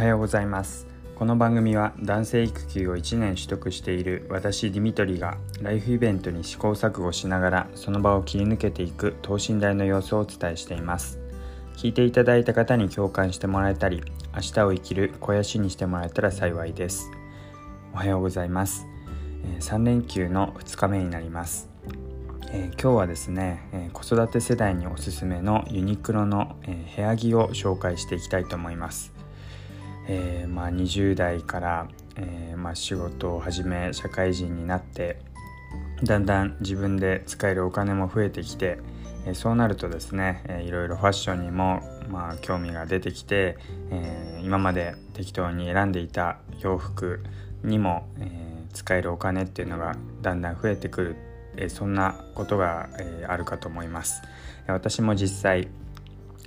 はようございます。この番組は男性育休を1年取得している私ディミトリがライフイベントに試行錯誤しながらその場を切り抜けていく等身大の様子をお伝えしています。聞いていただいた方に共感してもらえたり明日を生きる肥やしにしてもらえたら幸いです。おはようございます。3連休の2日目になります。えー、今日はですね、えー、子育て世代におすすめのユニクロの、えー、部屋着を紹介していきたいと思います、えまあ、20代から、えまあ、仕事を始め社会人になってだんだん自分で使えるお金も増えてきて、えそうなるとですね、えいろいろファッションにも、まあ、興味が出てきて、え今まで適当に選んでいた洋服にも、え使えるお金っていうのがだんだん増えてくるえそんなことが、えあるかと思います。私も実際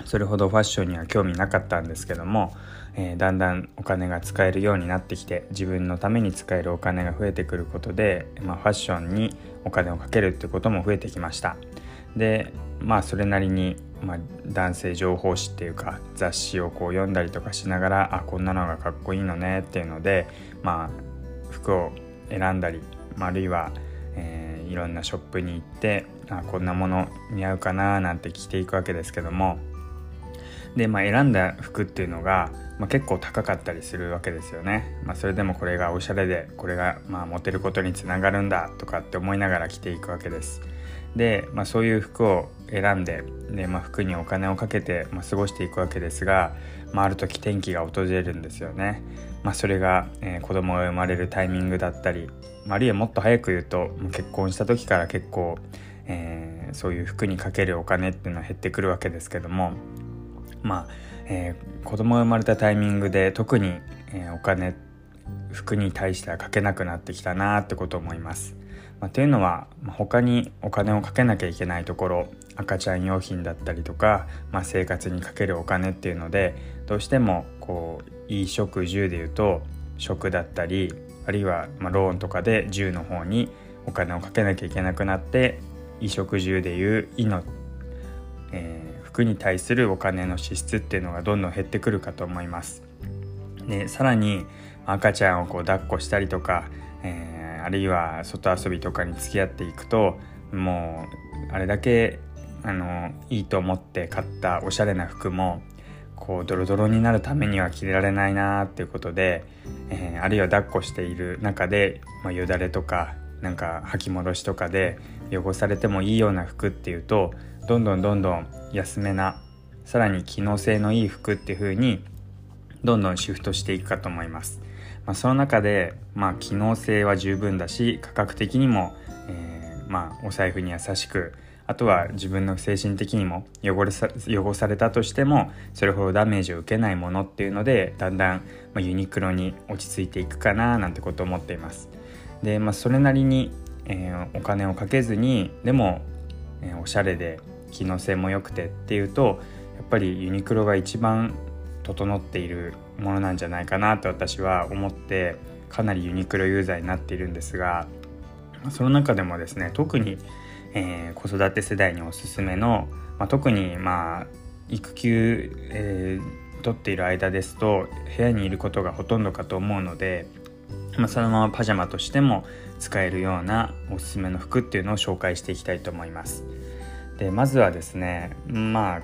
それほどファッションには興味なかったんですけども、えー、だんだんお金が使えるようになってきて自分のために使えるお金が増えてくることで、まあ、ファッションにお金をかけるってことも増えてきました。でまあそれなりに、まあ、男性情報誌っていうか雑誌をこう読んだりとかしながらあこんなのがかっこいいのねっていうのでまあ服を選んだり、まあ、あるいは、えーいろんなショップに行ってあこんなもの似合うかななんて着ていくわけですけどもで、まあ、選んだ服っていうのが、まあ、結構高かったりするわけですよね、まあ、それでもこれがおしゃれでこれがまあモテることにつながるんだとかって思いながら着ていくわけです。で、まあ、そういう服を選んでで、まあ、服にお金をかけて、まあ、過ごしていくわけですが、まあ、ある時転機が訪れるんですよね、まあ、それが、えー、子供が生まれるタイミングだったりあるいはもっと早く言うと結婚した時から結構、えー、そういう服にかけるお金っていうのは減ってくるわけですけどもまあ、えー、子供が生まれたタイミングで特に、えー、お金服に対してはかけなくなってきたなってこと思います。まあ、というのは、まあ、他にお金をかけなきゃいけないところ赤ちゃん用品だったりとか、まあ、生活にかけるお金っていうのでどうしてもこう衣食住でいうと食だったりあるいはまローンとかで住の方にお金をかけなきゃいけなくなって衣食住でいう衣の、えー、服に対するお金の支出っていうのがどんどん減ってくるかと思います。でさらに赤ちゃんをこう抱っこしたりとか、えー、あるいは外遊びとかに付き合っていくともうあれだけあのいいと思って買ったおしゃれな服もこうドロドロになるためには着れられないなっていうことで、えー、あるいは抱っこしている中で、まあ、よだれとかなんか履き戻しとかで汚されてもいいような服っていうとどんどんどんどん安めなさらに機能性のいい服っていう風にどんどんシフトしていくかと思います。まあ、その中で、まあ、機能性は十分だし価格的にも、えー、まあ、お財布に優しくあとは自分の精神的にも汚れさ汚されたとしてもそれほどダメージを受けないものっていうのでだんだん、まユニクロに落ち着いていくかななんてことを思っています。で、まあ、それなりに、えー、お金をかけずにでも、えー、おしゃれで機能性も良くてっていうとやっぱりユニクロが一番整っているものなんじゃないかなと私は思ってかなりユニクロユーザーになっているんですがその中でもですね特にえー、子育て世代におすすめの、まあ、特にまあ育休、えー、取っている間ですと部屋にいることがほとんどかと思うので、まあ、そのままパジャマとしても使えるようなおすすめの服っていうのを紹介していきたいと思います。でまずはですねまあ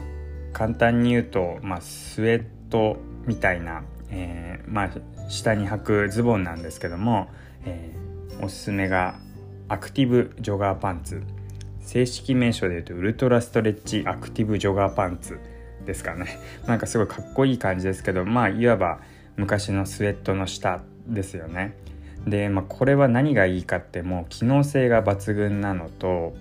簡単に言うと、まあ、スウェットみたいな、えー、まあ、下に履くズボンなんですけども、えー、おすすめがアクティブジョガーパンツ。正式名称で言うとウルトラストレッチアクティブジョガーパンツですかね。なんかすごいかっこいい感じですけどまあいわば昔のスウェットの下ですよね。で、まあ、これは何がいいかってもう機能性が抜群なのと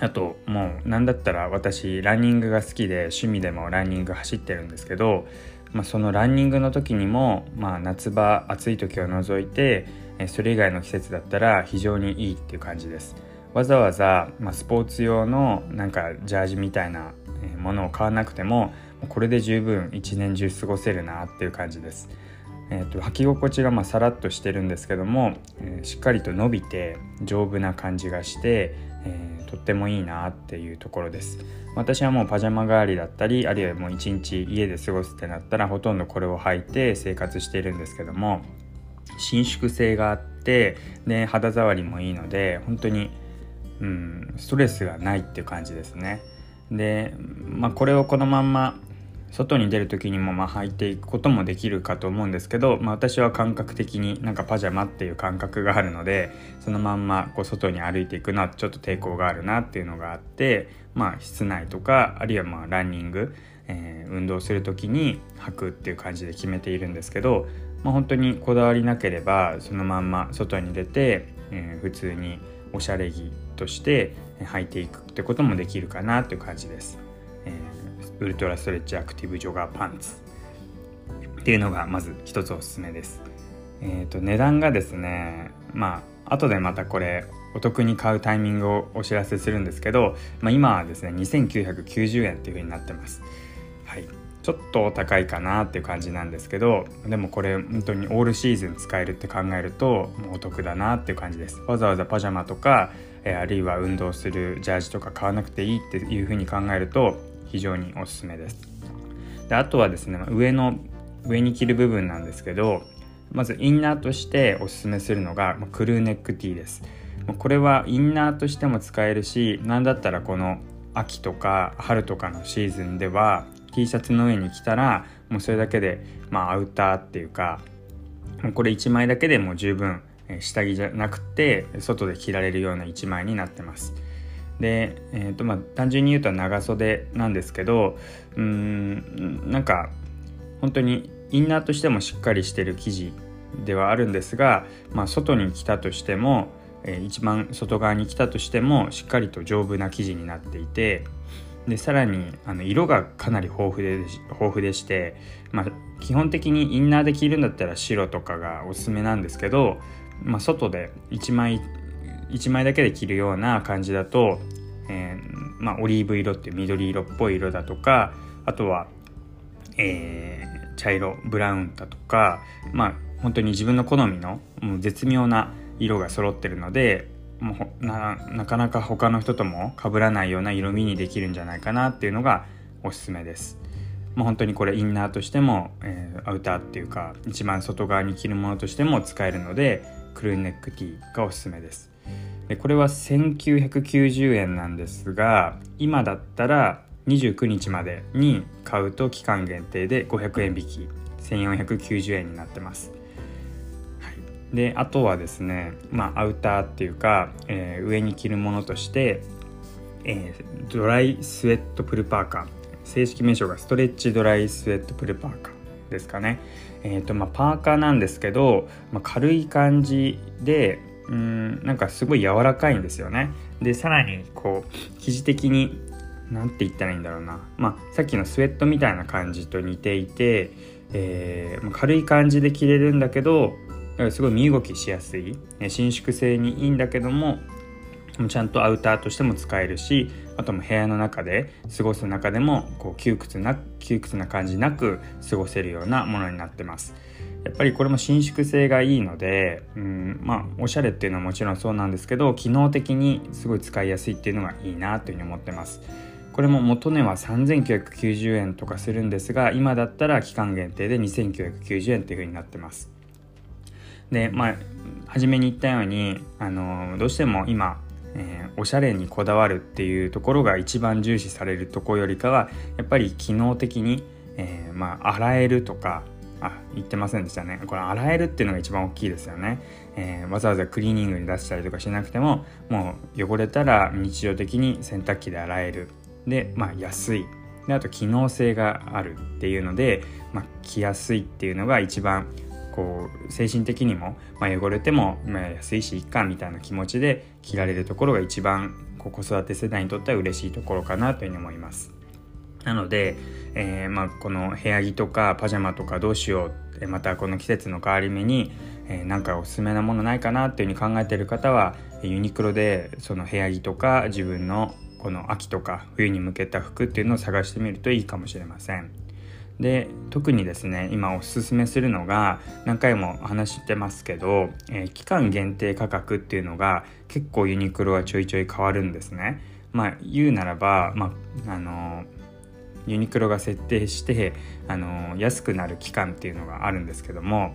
あともう何だったら私ランニングが好きで趣味でもランニング走ってるんですけど、まあ、そのランニングの時にも、まあ、夏場暑い時を除いてそれ以外の季節だったら非常にいいっていう感じです。わざわざ、まあ、スポーツ用のなんかジャージみたいなものを買わなくてもこれで十分一年中過ごせるなっていう感じです。えーと、履き心地がまあさらっとしてるんですけども、え、しっかりと伸びて丈夫な感じがしてえー、とってもいいなっていうところです。私はもうパジャマ代わりだったりあるいはもう一日家で過ごすってなったらほとんどこれを履いて生活しているんですけども伸縮性があってで肌触りもいいので本当に、うん、ストレスがないっていう感じですね。で、まあ、これをこのまんま外に出る時にもまあ履いていくこともできるかと思うんですけど、まあ、私は感覚的になんかパジャマっていう感覚があるのでそのまんまこう外に歩いていくのはちょっと抵抗があるなっていうのがあってまあ室内とかあるいはまあランニング、えー、運動する時に履くっていう感じで決めているんですけど、まあ、本当にこだわりなければそのまんま外に出て、えー、普通におしゃれ着として履いていくってこともできるかなっていう感じです。ウルトラストレッチアクティブジョガーパンツっていうのがまず一つおすすめです。えーと、値段がですねまあ後でまたこれお得に買うタイミングをお知らせするんですけど、まあ、今はですね2990円っていう風になってます。はいちょっとお高いかなっていう感じなんですけどでもこれ本当にオールシーズン使えるって考えるともうお得だなっていう感じですわざわざパジャマとか、えー、あるいは運動するジャージとか買わなくていいっていう風に考えると非常におすすめです。であとはですね上の上に着る部分なんですけどまずインナーとしておすすめするのがクルーネックティーです。これはインナーとしても使えるし何だったらこの秋とか春とかのシーズンでは T シャツの上に着たらもうそれだけで、まあ、アウターっていうかこれ1枚だけでも十分下着じゃなくて外で着られるような1枚になってます。で、えーとまあ、単純に言うと長袖なんですけどうんなんか本当にインナーとしてもしっかりしてる生地ではあるんですが、まあ、外に来たとしても、えー、一番外側に来たとしてもしっかりと丈夫な生地になっていてでさらにあの色がかなり豊富で豊富でして、まあ、基本的にインナーで着るんだったら白とかがおすすめなんですけど、まあ、外で1枚1枚だけで着るような感じだと、えー、まあ、オリーブ色っていう緑色っぽい色だとかあとは、えー、茶色ブラウンだとかまあ本当に自分の好みのもう絶妙な色が揃ってるのでもうななかなか他の人とも被らないような色味にできるんじゃないかなっていうのがおすすめです。もう本当にこれインナーとしても、えー、アウターっていうか一番外側に着るものとしても使えるのでクルーネックティーがおすすめです。でこれは1990円なんですが今だったら29日までに買うと期間限定で500円引き1490円になってます。はい、であとはですね、まあ、アウターっていうか、えー、上に着るものとして、えー、ドライスウェットプルパーカー正式名称がストレッチドライスウェットプルパーカーですかね。えーとまあ、パーカーなんですけど、まあ、軽い感じでうんなんかすごい柔らかいんですよね。でさらにこう生地的に何て言ったらいいんだろうな。まあさっきのスウェットみたいな感じと似ていて、えー、軽い感じで着れるんだけどすごい身動きしやすい。伸縮性にいいんだけどもちゃんとアウターとしても使えるしあとも部屋の中で過ごす中でもこう窮屈な窮屈な感じなく過ごせるようなものになってます。やっぱりこれも伸縮性がいいので、うん、まあおしゃれっていうのはもちろんそうなんですけど機能的にすごい使いやすいっていうのがいいなというふうに思ってます。これも元値は3990円とかするんですが今だったら期間限定で2990円っていうふうになってます。でまあ初めに言ったようにあのどうしても今えー、おしゃれにこだわるっていうところが一番重視されるとこよりかはやっぱり機能的に、えー、まあ、洗えるとかあ言ってませんでしたね。これ洗えるっていうのが一番大きいですよね、えー、わざわざクリーニングに出したりとかしなくてももう汚れたら日常的に洗濯機で洗える。でまあ安い。であと機能性があるっていうので、まあ、着やすいっていうのが一番こう精神的にも、まあ、汚れても、まあ、安いしいっかみたいな気持ちで着られるところが一番こう子育て世代にとっては嬉しいところかなというふうに思います。なので、えー、まあ、この部屋着とかパジャマとかどうしようまたこの季節の変わり目に、えー、かおすすめなものないかなっていうふうに考えてる方はユニクロでその部屋着とか自分のこの秋とか冬に向けた服っていうのを探してみるといいかもしれません。で特にですね今おすすめするのが何回も話してますけど、えー、期間限定価格っていうのが結構ユニクロはちょいちょい変わるんですね。まあ言うならば、まあ、あのユニクロが設定してあの安くなる期間っていうのがあるんですけども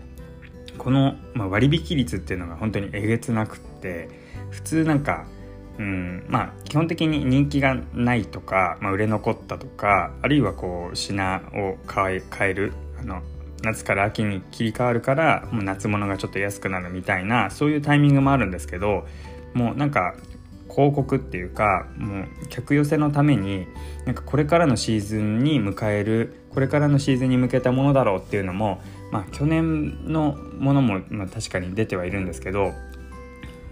この、まあ、割引率っていうのが本当にえげつなくって普通なんかうん。まあ基本的に人気がないとか、まあ、売れ残ったとかあるいはこう品を買え買えるあの夏から秋に切り替わるからもう夏物がちょっと安くなるみたいなそういうタイミングもあるんですけどもうなんか広告っていうかもう客寄せのためになんかこれからのシーズンに迎えるこれからのシーズンに向けたものだろうっていうのもまあ去年のものも、まあ、確かに出てはいるんですけど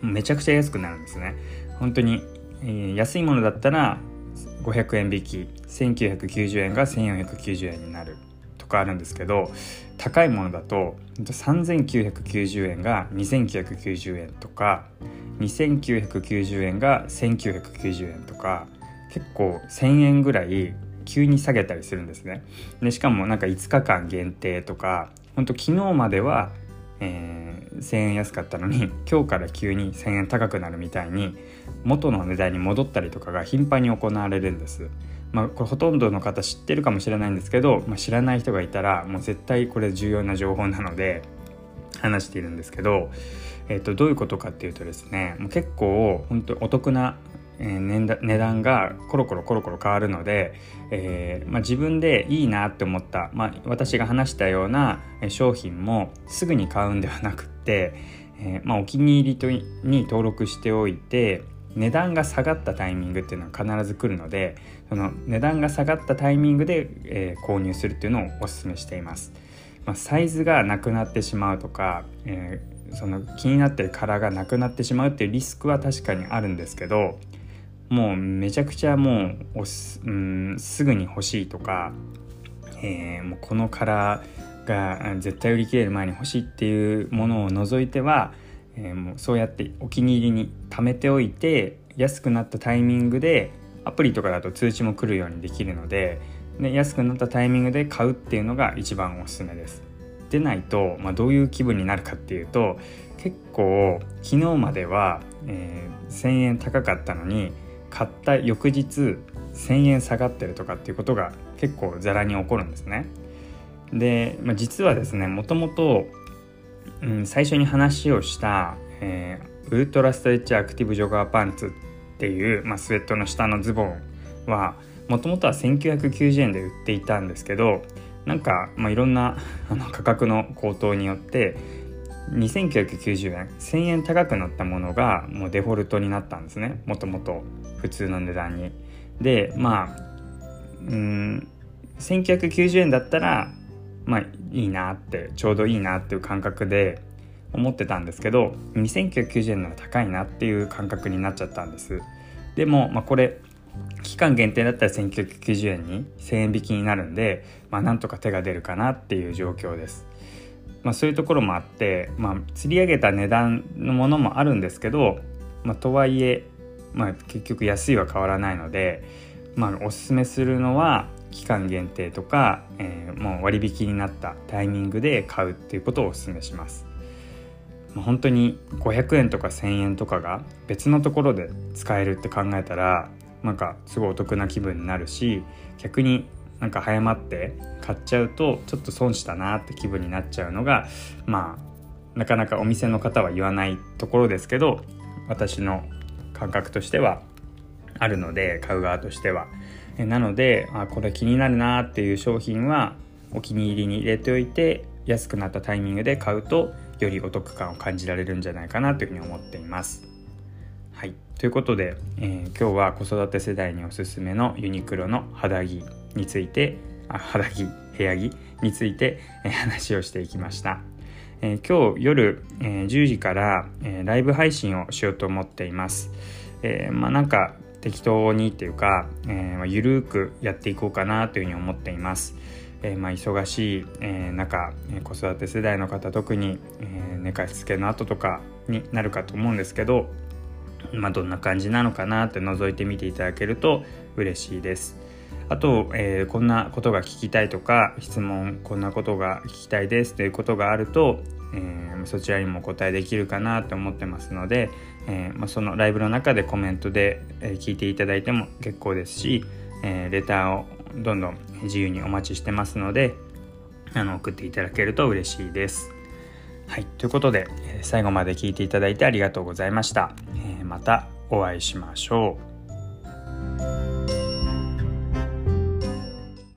めちゃくちゃ安くなるんですね。本当に、えー、安いものだったら500円引き1990円が1490円になるとかあるんですけど高いものだと3990円が2990円とか2990円が1990円とか結構1000円ぐらい急に下げたりするんですね。でしかもなんか5日間限定とかほんと昨日までは、えー、1000円安かったのに今日から急に1000円高くなるみたいに元の値段に戻ったりとかが頻繁に行われるんです。まあ、これほとんどの方知ってるかもしれないんですけど、まあ、知らない人がいたらもう絶対これ重要な情報なので話しているんですけど、えー、とどういうことかっていうとですねもう結構本当お得な値段がコロコロコロコロ変わるので、えー、まあ、自分でいいなって思った、まあ、私が話したような商品もすぐに買うんではなくって、えー、まあ、お気に入りとに登録しておいて値段が下がったタイミングっていうのは必ず来るのでその値段が下がったタイミングで、えー、購入するっていうのをおすすめしています。まあ、サイズがなくなってしまうとか、えー、その気になってるカラーがなくなってしまうっていうリスクは確かにあるんですけどもうめちゃくちゃもうす,、うん、すぐに欲しいとか、えー、もうこのカラーが絶対売り切れる前に欲しいっていうものを除いてはえー、もうそうやってお気に入りに貯めておいて安くなったタイミングでアプリとかだと通知も来るようにできるのでで安くなったタイミングで買うっていうのが一番おすすめです。でないと、まあ、どういう気分になるかっていうと結構昨日までは、えー、1,000円高かったのに買った翌日1,000円下がってるとかっていうことが結構ざらに起こるんですね。で、まあ、実はですねもともとうん、最初に話をした、えー、ウルトラストレッチアクティブジョガーパンツっていう、まあ、スウェットの下のズボンはもともとは1990円で売っていたんですけどなんか、まあ、いろんなあの価格の高騰によって2990円1000円高くなったものがもうデフォルトになったんですねもともと普通の値段に。でまあうん1990円だったらまあいいなってちょうどいいなっていう感覚で思ってたんですけど2990円なら高いなっていう感覚になっちゃったんです。でも、まあ、これ期間限定だったら1990円に1000円引きになるんで、まあ、なんとか手が出るかなっていう状況です、まあ、そういうところもあって、まあ、釣り上げた値段のものもあるんですけど、まあ、とはいえ、まあ、結局安いは変わらないので、まあ、おすすめするのは期間限定とか、えー、もう割引になったタイミングで買うっていうことをお勧めします。本当に500円とか1,000円とかが別のところで使えるって考えたらなんかすごいお得な気分になるし逆になんか早まって買っちゃうとちょっと損したなって気分になっちゃうのがまあなかなかお店の方は言わないところですけど私の感覚としてはあるので買う側としてはなのであこれ気になるなっていう商品はお気に入りに入れておいて安くなったタイミングで買うとよりお得感を感じられるんじゃないかなというふうに思っています。はい、ということで、えー、今日は子育て世代におすすめのユニクロの肌着についてあ肌着部屋着について、え、話をしていきました。えー、今日夜、え、10時から、え、ライブ配信をしようと思っています。え、まあなんか適当にっていうか、えー、ま、ゆるくやっていこうかなというふうに思っています。えー、まあ、忙しい、えー、中子育て世代の方特に、え寝かしつけの後とかになるかと思うんですけど、まあ、どんな感じなのかなって覗いてみていただけると嬉しいです。あと、え、こんなことが聞きたいとか質問こんなことが聞きたいですということがあると、えー、そちらにもお答えできるかなと思ってますので、えー、まあ、そのライブの中でコメントで、え聞いていただいても結構ですし、えレターをどんどん自由にお待ちしてますのであの送っていただけると嬉しいです。はい、ということで最後まで聞いていただいてありがとうございました。えまたお会いしましょう。